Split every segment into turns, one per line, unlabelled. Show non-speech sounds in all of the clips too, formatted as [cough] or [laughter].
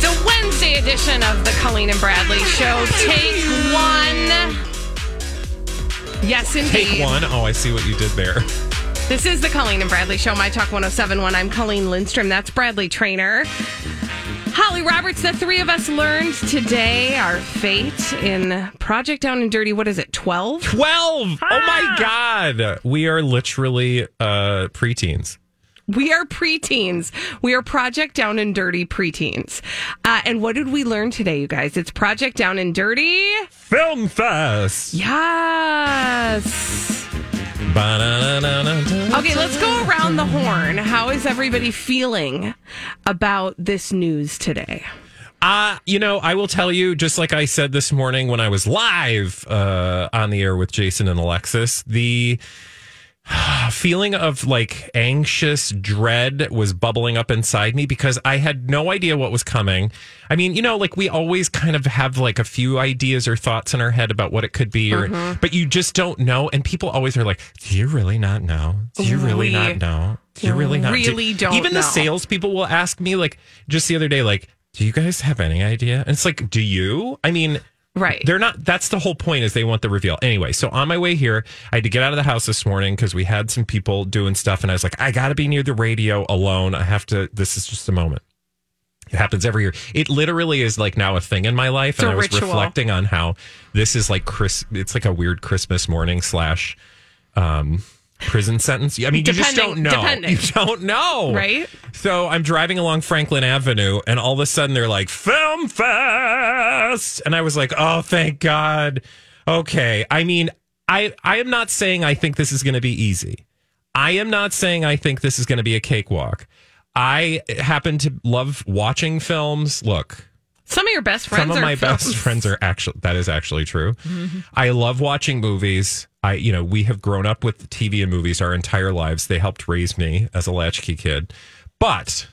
The Wednesday edition of the Colleen and Bradley Show. Take one. Yes, indeed.
Take one. Oh, I see what you did there.
This is the Colleen and Bradley Show, My Talk 1071. I'm Colleen Lindstrom. That's Bradley Traynor. Holly Roberts, the three of us learned today our fate in Project Down and Dirty. What is it, 12?
12. Oh my God. We are literally uh, preteens.
We are preteens. We are Project Down and Dirty preteens. Uh, and what did we learn today, you guys? It's Project Down and Dirty
Film Fest.
Yes. Okay, let's go around the horn. How is everybody feeling about this news today?
Uh, you know, I will tell you, just like I said this morning when I was live uh, on the air with Jason and Alexis, the feeling of like anxious dread was bubbling up inside me because I had no idea what was coming. I mean, you know, like we always kind of have like a few ideas or thoughts in our head about what it could be, or mm-hmm. but you just don't know. And people always are like, "Do you really not know? Do you really
We
not know? Do you really not?
really
do-"
don't
Even
know.
the salespeople will ask me, like, just the other day, like, "Do you guys have any idea?" And it's like, "Do you?" I mean.
Right.
They're not. That's the whole point. Is they want the reveal anyway. So on my way here, I had to get out of the house this morning because we had some people doing stuff, and I was like, I got to be near the radio alone. I have to. This is just a moment. It happens every year. It literally is like now a thing in my life,
It's
and I was
ritual.
reflecting on how this is like Chris. It's like a weird Christmas morning slash um, prison sentence. I mean, you just don't know.
depending.
You don't know,
Right?
So I'm driving along Franklin Avenue, and all of a sudden they're like, Film Fest! And I was like, oh, thank God. Okay. I mean, I, I am not saying I think this is going to be easy. I am not saying I think this is going to be a cakewalk. I happen to love watching films. Look,
Some of your best friends
some of
are
my best friends are actually that is actually true. Mm-hmm. I love watching movies. I you know we have grown up with TV and movies our entire lives. They helped raise me as a latchkey kid. But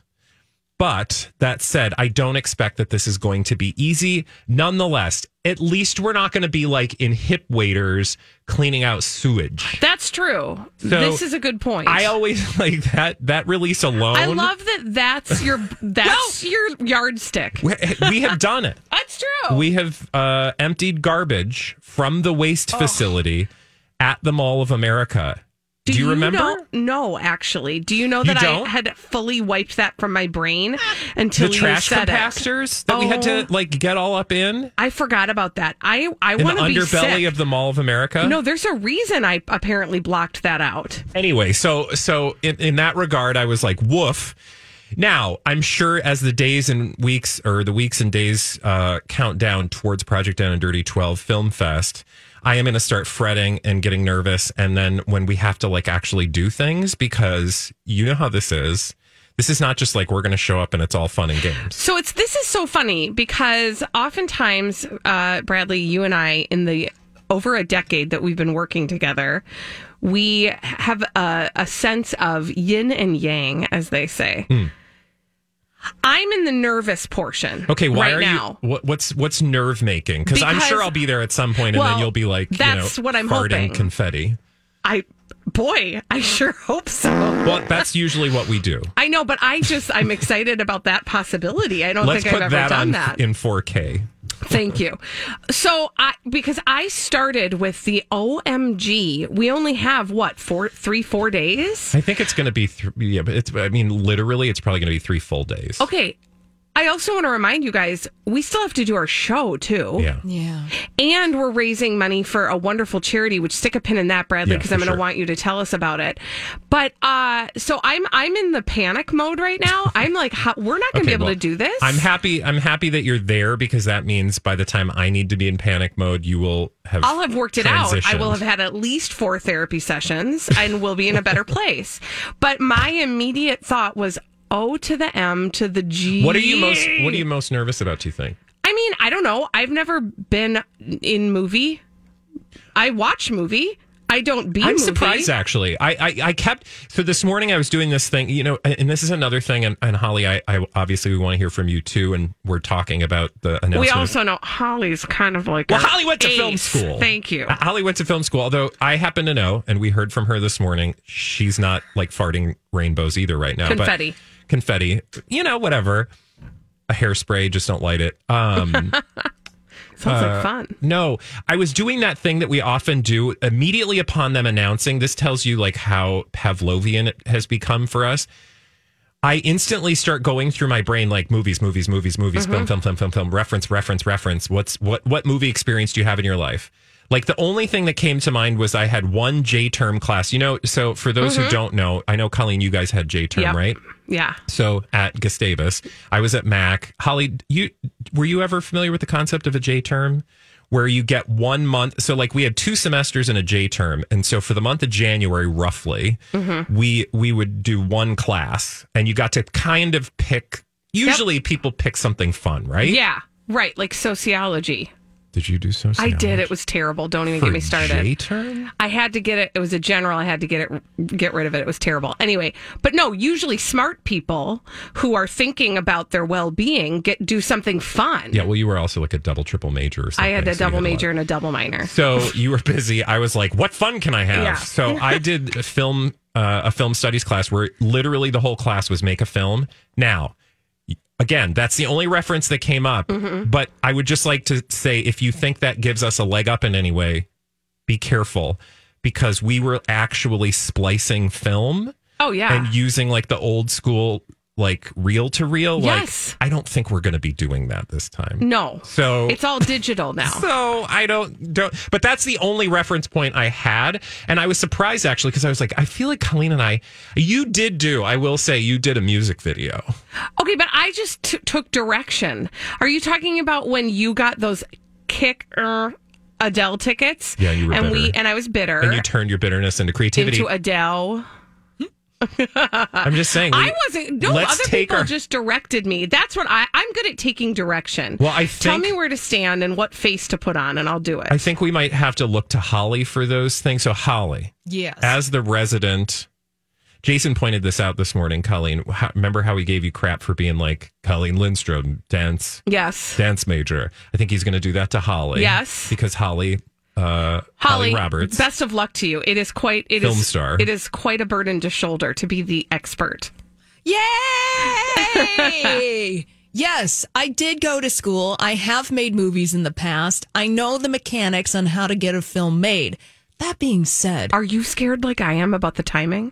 but that said, I don't expect that this is going to be easy. Nonetheless, at least we're not going to be like in hip waiters cleaning out sewage.
That's true. this is a good point.
I always [laughs] like that that release alone.
I love that that's your [laughs] that's your yardstick.
we, we have done it. [laughs]
That's true.
We have uh, emptied garbage from the waste facility at the Mall of America. Do, you remember?
know- no, actually. Do you know that
don't?
I had fully wiped that from my brain [laughs] until
the
you
trash
said it?
compactors that we had
Oh.
to like get all up in
I forgot about that. I I want to be
underbelly of the Mall of America.
No, there's a reason I apparently blocked that out.
Anyway, so so in, in that regard, I was like, woof. Now, I'm sure as the days and weeks or the weeks and days uh, count down towards Project Down and Dirty 12 Film Fest, I am going to start fretting and getting nervous. And then when we have to like actually do things, because you know how this is. This is not just like we're going to show up and it's all fun and games.
So it's this is so funny because oftentimes, uh, Bradley, you and I, in the over a decade that we've been working together, we have a, a sense of yin and yang, as they say. I'm in the nervous portion.
Okay, why
right
are
now.
you? What, what's what's nerve making? Because I'm sure I'll be there at some point, and then you'll be like,
that's
you know,
what I'm hoping.
confetti.
I, boy, I sure hope so.
Well, that's usually what we do.
I know, but I just I'm excited about that possibility. I don't
Let's
think I've ever
that
done
on
that.
in 4K.
Thank you. So I because I started with the OMG. We only have what four, three, four days.
I think it's going to be, th- yeah, but it's, I mean, literally, it's probably going to be three full days.
Okay. I also want to remind you guys, we still have to do our show too.
Yeah.
Yeah.
And we're raising money for a wonderful charity, which stick a pin in that, Bradley, because
for
I'm going to
sure.
want you to tell us about it. But uh so I'm I'm in the panic mode right now. [laughs] I'm like, how, we're not going to be able
well,
to do this.
I'm happy. I'm happy that you're there because that means by the time I need to be in panic mode, you will have.
I'll have worked it out. I will have had at least four therapy sessions and we'll be in a better [laughs] place. But my immediate thought was O to the M to the G.
What are you most? What are you most nervous about? Do you think?
I mean, I don't know. I've never been in movie. I watch movie. I don't be
I'm
movie.
surprised actually. I, I I kept so this morning I was doing this thing, you know, and this is another thing. And, and Holly, I, I obviously we want to hear from you too, and we're talking about the announcement.
We also know Holly's kind of like
Well, Holly went to film school.
Thank you.
Holly went to film school, although I happen to know, and we heard from her this morning, she's not like farting rainbows either right now. but-
Confetti.
you know, whatever. A hairspray, just don't light it. Um, [laughs]
Sounds
uh,
like fun.
no, I was doing that thing that we often do immediately upon them announcing. This tells you like how Pavlovian it has become for us. I instantly start going through my brain like movies, movies, movies, movies, film, film, film, film, film, reference, reference, reference. What's what what movie experience do you have in your life? Like the only thing that came to mind was I had one J term class. You know, so for those who mm-hmm. don't know, I know Colleen, you guys had J term,
Yep.
right?
Yeah.
So at Gustavus, I was at Mac. Holly, you were you ever familiar with the concept of a J term? Where you get one month. So like we had two semesters in a J term. And so for the month of January, roughly, mm-hmm. we we would do one class and you got to kind of pick usually people pick something fun, right?
Yeah. Right. Like sociology.
Did you do so?
I did. It was terrible. Don't even get me started.
J term?
I had to get it. It was a general. I had to get it, get rid of it. It was terrible. Anyway, but no, usually smart people who are thinking about their well being get do something fun.
Yeah, well you were also like a double triple major or
I had a
so
double
lot.
major and a double minor.
So you were busy. I was like, "What fun can I have?"
Yeah.
So I did a film, uh, a film studies class where literally the whole class was make a film. Now, again, that's the only reference that came up.
Mm-hmm.
But I would just like to say, if you think that gives us a leg up in any way, be careful because we were actually splicing film
Oh yeah.
and using like the old school, like reel to reel.
Yes.
Like, I don't think we're going to be doing that this time.
no.
So
It's all digital now. [laughs]
so I don't don't but that's the only reference point I had and I was surprised actually because I was like I feel like Colleen and I you did do I will say you did a music video.
Okay, but I just t- took direction. Are you talking about when you got those kick Adele tickets?
Yeah, you were
and we
bitter.
and I was bitter
And you turned your bitterness into creativity.
into Adele.
I'm just saying we-
I wasn't. No,
let's
other
take
people
our
just directed me. That's what I. I'm good at taking direction.
Well, I
tell me where to stand and what face to put on, and I'll do it.
I think we might have to look to Holly for those things. So Holly,
Yes.
as the resident Jason pointed this out this morning, Colleen. How, remember how we gave you crap for being like Colleen Lindstrom, dance
yes,
dance major. I think he's going to do that to Holly.
Yes.
because Holly, uh,
Holly,
Roberts,
Best of luck to you. It is quite. It is
Film star.
It is quite a burden to shoulder to be the expert.
Yay! [laughs] yes, I did go to school. I have made movies in the past. I know the mechanics on how to get a film made. That being said,
Are you scared like I am about the timing?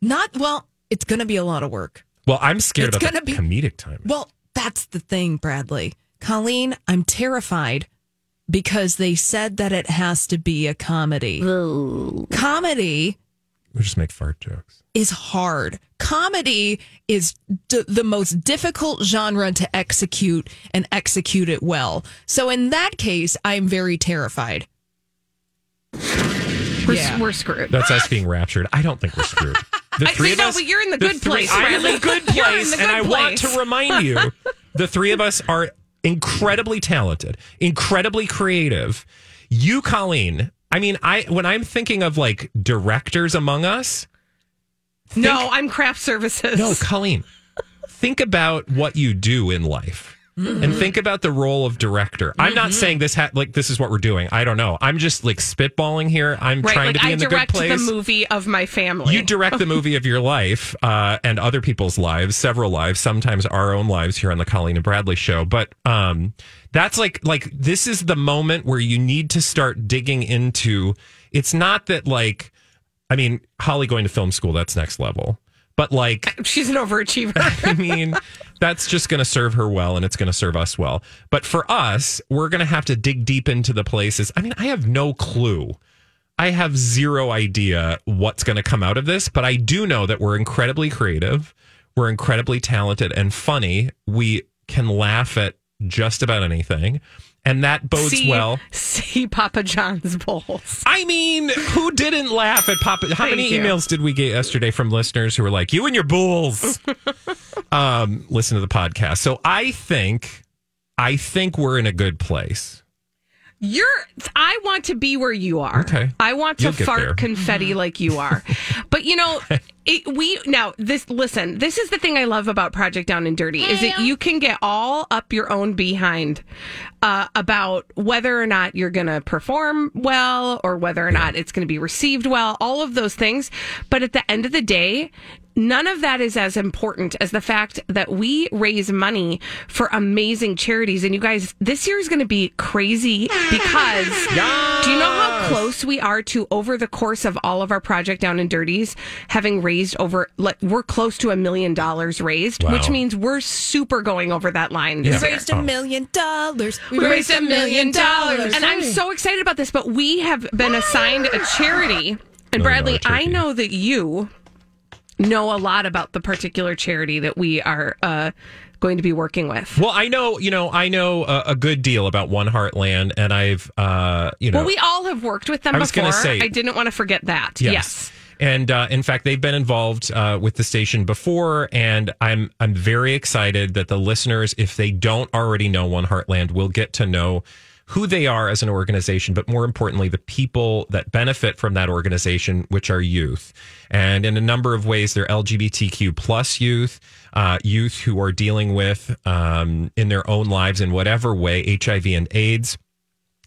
not well, it's going to be a lot of work.
Well, I'm scared
It's
about the
gonna be-
comedic time.
Well, that's the thing, Bradley. Colleen, I'm terrified because they said that it has to be a comedy. Comedy
We just make fart jokes.
is hard. Comedy is d- the most difficult genre to execute and execute it well. So in that case, I'm very terrified.
We're,
Yeah.
we're screwed.
That's us being raptured. I don't think we're screwed. [laughs] The
I-
three
see,
of
no,
us,
but you're in the good
three-
place,
I'm in the good [laughs]
You're in
place,
the
and
good
I want to remind you, [laughs] the three of us are incredibly talented, incredibly creative. You, Colleen. I mean, I when I'm thinking of like directors among us,
no, I'm craft services.
no, Colleen. think about what you do in life.
Mm-hmm.
and think about the role of director. I'm not saying this ha- like this is what we're doing. I don't know. I'm just like spitballing here. I'm
Right,
trying
like
to be
I
in the good place.
the movie of my family.
You direct the movie of your life uh, and other people's lives, several lives, sometimes our own lives here on the Colleen and Bradley show. But um, that's like like this is the moment where you need to start digging into. It's not that like, I mean, Holly going to film school that's next level, but like [laughs]
She's an overachiever. [laughs]
I mean, that's just going to serve her well and it's going to serve us well. But for us, we're going to have to dig deep into the places. I mean, I have no clue. I have zero idea what's going to come out of this, but I do know that we're incredibly creative. We're incredibly talented and funny. We can laugh at just about anything. And that bodes
see,
well.
see Papa John's bowls.
I mean, who didn't laugh at Papa? How many
you.
emails did we get yesterday from listeners who were like, "You and your bulls"? [laughs] um, listen to the podcast. So I think, I think we're in a good place.
You're. I want to be where you are.
Okay.
I want to
You'll
fart
there.
confetti like you are. but you know, [laughs] it, we now this. Listen, this is the thing I love about Project Down and Dirty is that you can get all up your own behind uh, about whether or not you're going to perform well or whether or not it's going to be received well. All of those things. But at the end of the day. None of that is as important as the fact that we raise money for amazing charities. And you guys, this year is going to be crazy because do you know how close we are to over the course of all of our Project Down and Dirties having raised over, like, we're close to a million dollars raised,
Wow.
which means we're super going over that line.
Yeah.
We raised a million dollars.
We raised a million dollars. And I'm so excited about this, but we have been assigned a charity. And Bradley,
dollar
I know that you know a lot about the particular charity that we are uh, going to be working with.
Well, I know, you know, I know a, a good deal about One Heartland, and I've, uh, you know,
Well, we all have worked with them
I was
before.
gonna say-
I didn't want to forget that. Yes.
And uh, in fact, they've been involved uh, with the station before, and I'm I'm very excited that the listeners, if they don't already know One Heartland, will get to know who they are as an organization, but more importantly, the people that benefit from that organization, which are youth, and in a number of ways, they're LGBTQ plus youth, uh, youth who are dealing with um, in their own lives in whatever way HIV and AIDS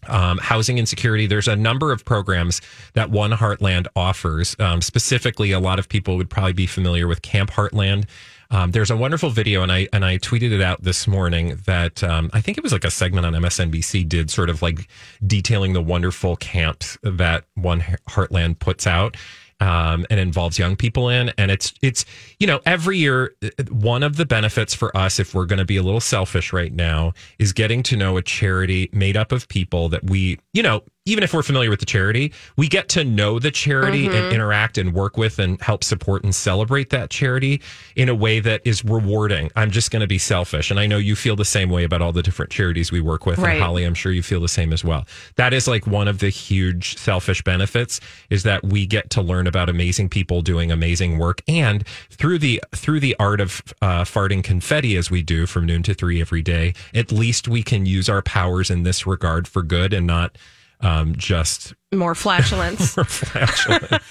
um, housing insecurity. There's a number of programs that One Heartland offers. Um, specifically, a lot of people would probably be familiar with Camp Heartland. Um, there's a wonderful video, and I and I tweeted it out this morning that um, I think it was like a segment on MSNBC did sort of like detailing the wonderful camps that One Heartland puts out. Um, and involves young people in, and it's it's you know every year uh, one of the benefits for us, if we're going to be a little selfish right now, is getting to know a charity made up of people that we you know even if we're familiar with the charity, we get to know the charity and interact and work with and help support and celebrate that charity in a way that is rewarding. I'm just going to be selfish. And I know you feel the same way about all the different charities we work with.
Right.
And Holly, I'm sure you feel the same as well. That is like one of the huge selfish benefits is that we get to learn about amazing people doing amazing work. And through the, through the art of uh, farting confetti as we do from noon to three every day, at least we can use our powers in this regard for good and not um, just
More flatulence. [laughs]
more flatulence.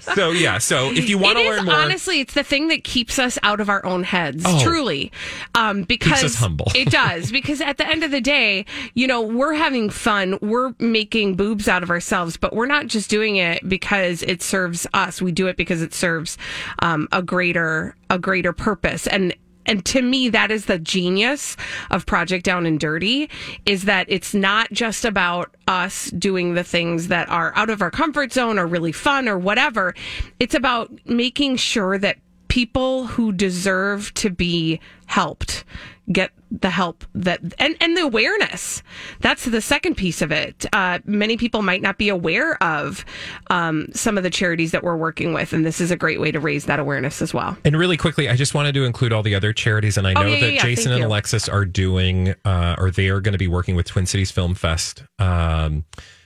so yeah, so if you want to learn more,
honestly, it's the thing that keeps us out of our own heads.
Oh.
Truly, um, because
us humble.
it does. [laughs] Because at the end of the day, you know, we're having fun. We're making boobs out of ourselves, but we're not just doing it because it serves us. We do it because it serves um, a greater a greater purpose and. And to me, that is the genius of Project Down and Dirty is that it's not just about us doing the things that are out of our comfort zone or really fun or whatever. It's about making sure that people who deserve to be helped get the help that and and the awareness that's the second piece of it uh, many people might not be aware of um, some of the charities that we're working with and this is a great way to raise that awareness as well
And really quickly, I just wanted to include all the other charities, and I know
Oh, yeah,
that
yeah.
Jason and. Alexis are doing, uh, or they are going to be working with Twin Cities Film Fest, um,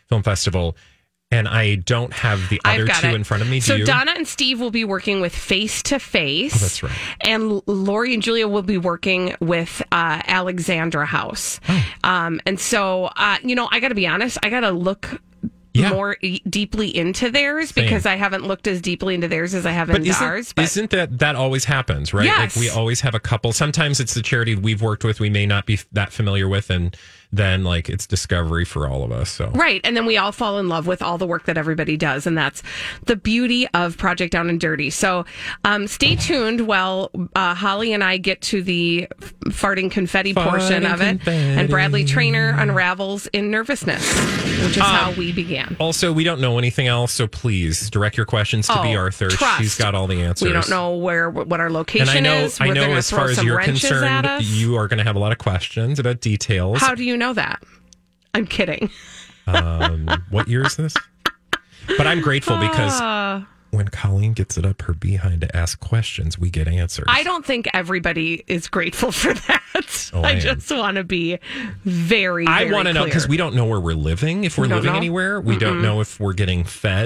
Film Festival, and I don't have the other two
it.
in front of me. Do
so
you?
Donna and Steve will be working with Face to Face.
Oh, that's right.
And Lori and Julia will be working with uh, Alexandra House.
Oh.
Um, and so, uh, you know, I got to be honest. I got to look
Yeah.
more e- deeply into theirs
Same.
because I haven't looked as deeply into theirs as I have
But
into
isn't,
ours. But
isn't that that always happens, right?
Yes.
Like we always have a couple. Sometimes it's the charity we've worked with we may not be that familiar with, and then like it's discovery for all of us. So
Right. And then we all fall in love with all the work that everybody does. And that's the beauty of Project Down and Dirty. So um, stay tuned while uh, Holly and I get to the farting confetti portion
Farting
of it.
confetti.
And Bradley Traynor unravels in nervousness, which is how we began.
Also, we don't know anything else, so please direct your questions to B.
Oh,
Arthur.
trust.
She's got all the answers.
We don't know where what our location
And I know,
is.
I know, as far as you're concerned, you are going to have a lot of questions about details.
How do you know that? I'm kidding.
um, what year is this? But I'm grateful because
Uh,
when Colleen gets it up her behind to ask questions, we get answers.
I don't think everybody is grateful [laughs] for that.
Oh, I
I just want to be very,
I want to know because we don't know where we're living. If we're
We
living
know.
anywhere, we don't know if we're getting fed.